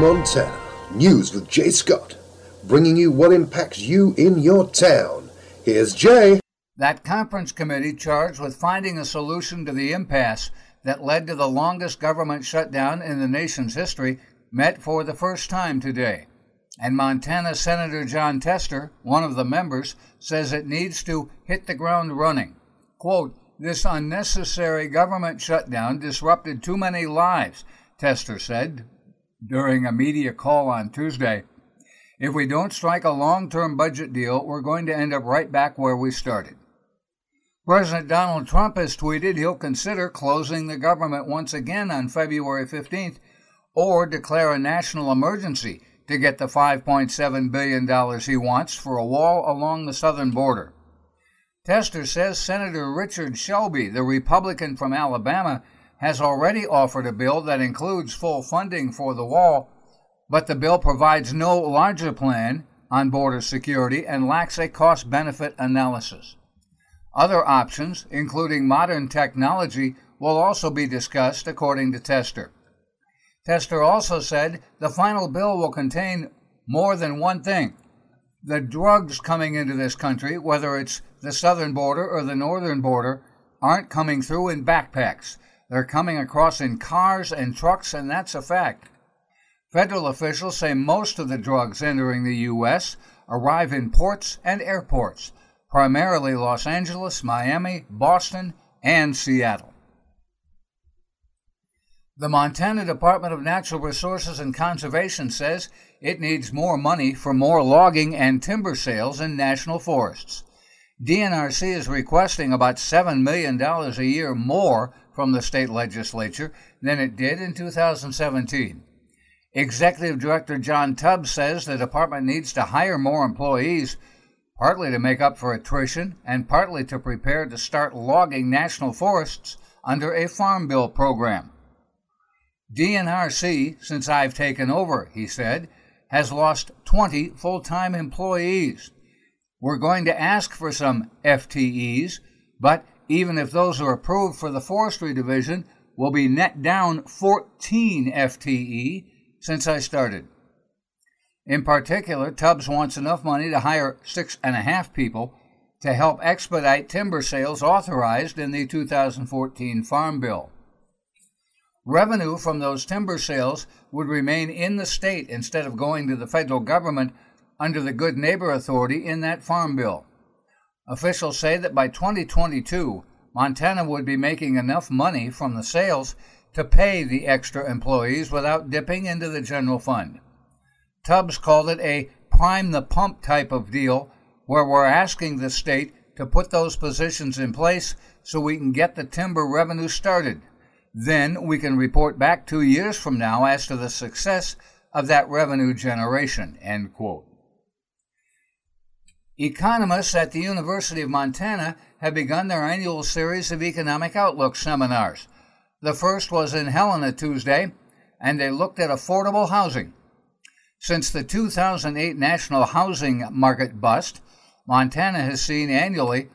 Montana. News with Jay Scott, bringing you what impacts you in your town. Here's Jay. That conference committee charged with finding a solution to the impasse that led to the longest government shutdown in the nation's history met for the first time today. And Montana Senator Jon Tester, one of the members, says it needs to hit the ground running. Quote, this unnecessary government shutdown disrupted too many lives, Tester said, during a media call on Tuesday. If we don't strike a long term budget deal, we're going to end up right back where we started. President Donald Trump has tweeted he'll consider closing the government once again on February 15th or declare a national emergency to get the $5.7 billion he wants for a wall along the southern border. Tester says Senator Richard Shelby, the Republican from Alabama, has already offered a bill that includes full funding for the wall, but the bill provides no larger plan on border security and lacks a cost benefit analysis. Other options, including modern technology, will also be discussed, according to Tester. Tester also said the final bill will contain more than one thing. The drugs coming into this country, whether it's the southern border or the northern border, aren't coming through in backpacks. They're coming across in cars and trucks, and that's a fact. Federal officials say most of the drugs entering the U.S. arrive in ports and airports, primarily Los Angeles, Miami, Boston, and Seattle. The Montana Department of Natural Resources and Conservation says it needs more money for more logging and timber sales in national forests. DNRC is requesting about $7 million a year more from the state legislature than it did in 2017. Executive Director John Tubbs says the department needs to hire more employees, partly to make up for attrition and partly to prepare to start logging national forests under a Farm Bill program. DNRC, since I've taken over, he said, has lost 20 full time employees. We're going to ask for some FTEs, but even if those are approved for the Forestry Division, will be net down 14 FTE since I started. In particular, Tubbs wants enough money to hire six and a half people to help expedite timber sales authorized in the 2014 Farm Bill. Revenue from those timber sales would remain in the state instead of going to the federal government under the Good Neighbor Authority in that Farm Bill. Officials say that by 2022, Montana would be making enough money from the sales to pay the extra employees without dipping into the general fund. Tubbs called it a prime the pump type of deal where we're asking the state to put those positions in place so we can get the timber revenue started. Then we can report back two years from now as to the success of that revenue generation. End quote. Economists at the University of Montana have begun their annual series of economic outlook seminars. The first was in Helena Tuesday, and they looked at affordable housing. Since the 2008 national housing market bust, Montana has seen annually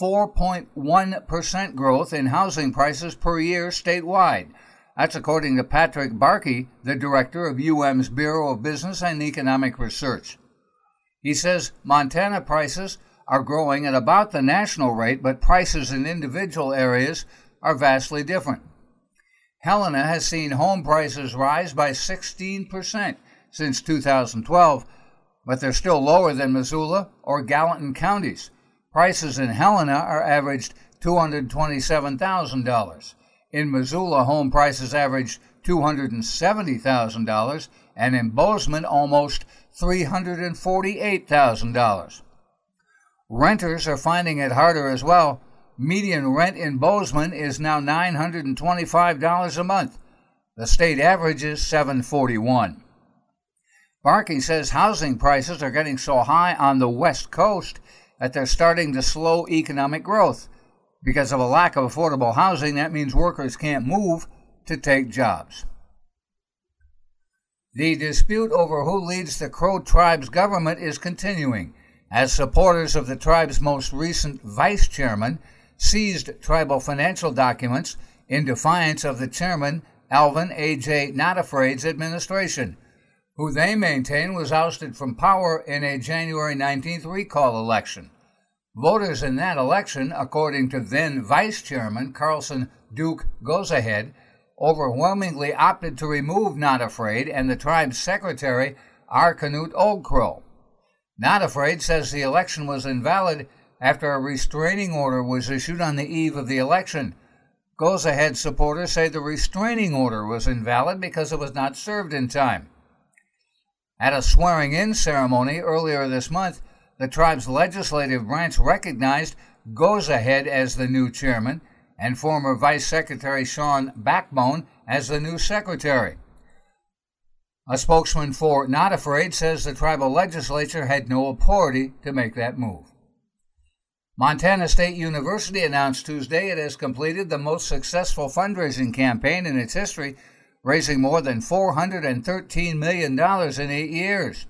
4.1% growth in housing prices per year statewide. That's according to Patrick Barkey, the director of UM's Bureau of Business and Economic Research. He says Montana prices are growing at about the national rate, but prices in individual areas are vastly different. Helena has seen home prices rise by 16% since 2012, but they're still lower than Missoula or Gallatin counties. Prices in Helena are averaged $227,000. In Missoula, home prices averaged $270,000, and in Bozeman, almost $348,000. Renters are finding it harder as well. Median rent in Bozeman is now $925 a month. The state average is 741. Barkey says housing prices are getting so high on the West Coast that they're starting to slow economic growth. Because of a lack of affordable housing, that means workers can't move to take jobs. The dispute over who leads the Crow tribe's government is continuing as supporters of the tribe's most recent vice chairman seized tribal financial documents in defiance of the chairman, Alvin A.J. Not Afraid's administration. who they maintain was ousted from power in a January 19th recall election. Voters in that election, according to then Vice Chairman Carlson Duke Goes Ahead, overwhelmingly opted to remove Not Afraid and the tribe's secretary, R. Arkanut Oldcrow. Not Afraid says the election was invalid after a restraining order was issued on the eve of the election. Goes Ahead supporters say the restraining order was invalid because it was not served in time. At a swearing in ceremony earlier this month, the tribe's legislative branch recognized Goes Ahead as the new chairman and former Vice Secretary Sean Backbone as the new secretary. A spokesman for Not Afraid says the tribal legislature had no authority to make that move. Montana State University announced Tuesday it has completed the most successful fundraising campaign in its history, raising more than $413 million in eight years.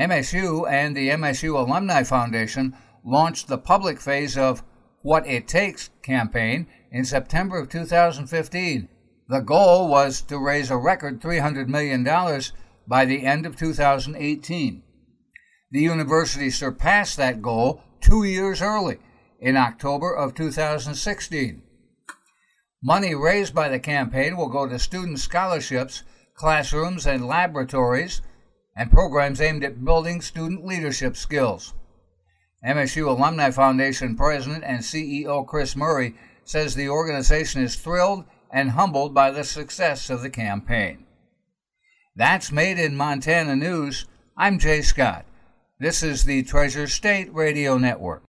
MSU and the MSU Alumni Foundation launched the public phase of What It Takes campaign in September of 2015. The goal was to raise a record $300 million by the end of 2018. The university surpassed that goal two years early in October of 2016. Money raised by the campaign will go to student scholarships, classrooms, and laboratories and programs aimed at building student leadership skills. MSU Alumni Foundation President and CEO Chris Murray says the organization is thrilled and humbled by the success of the campaign. That's Made in Montana News. I'm Jay Scott. This is the Treasure State Radio Network.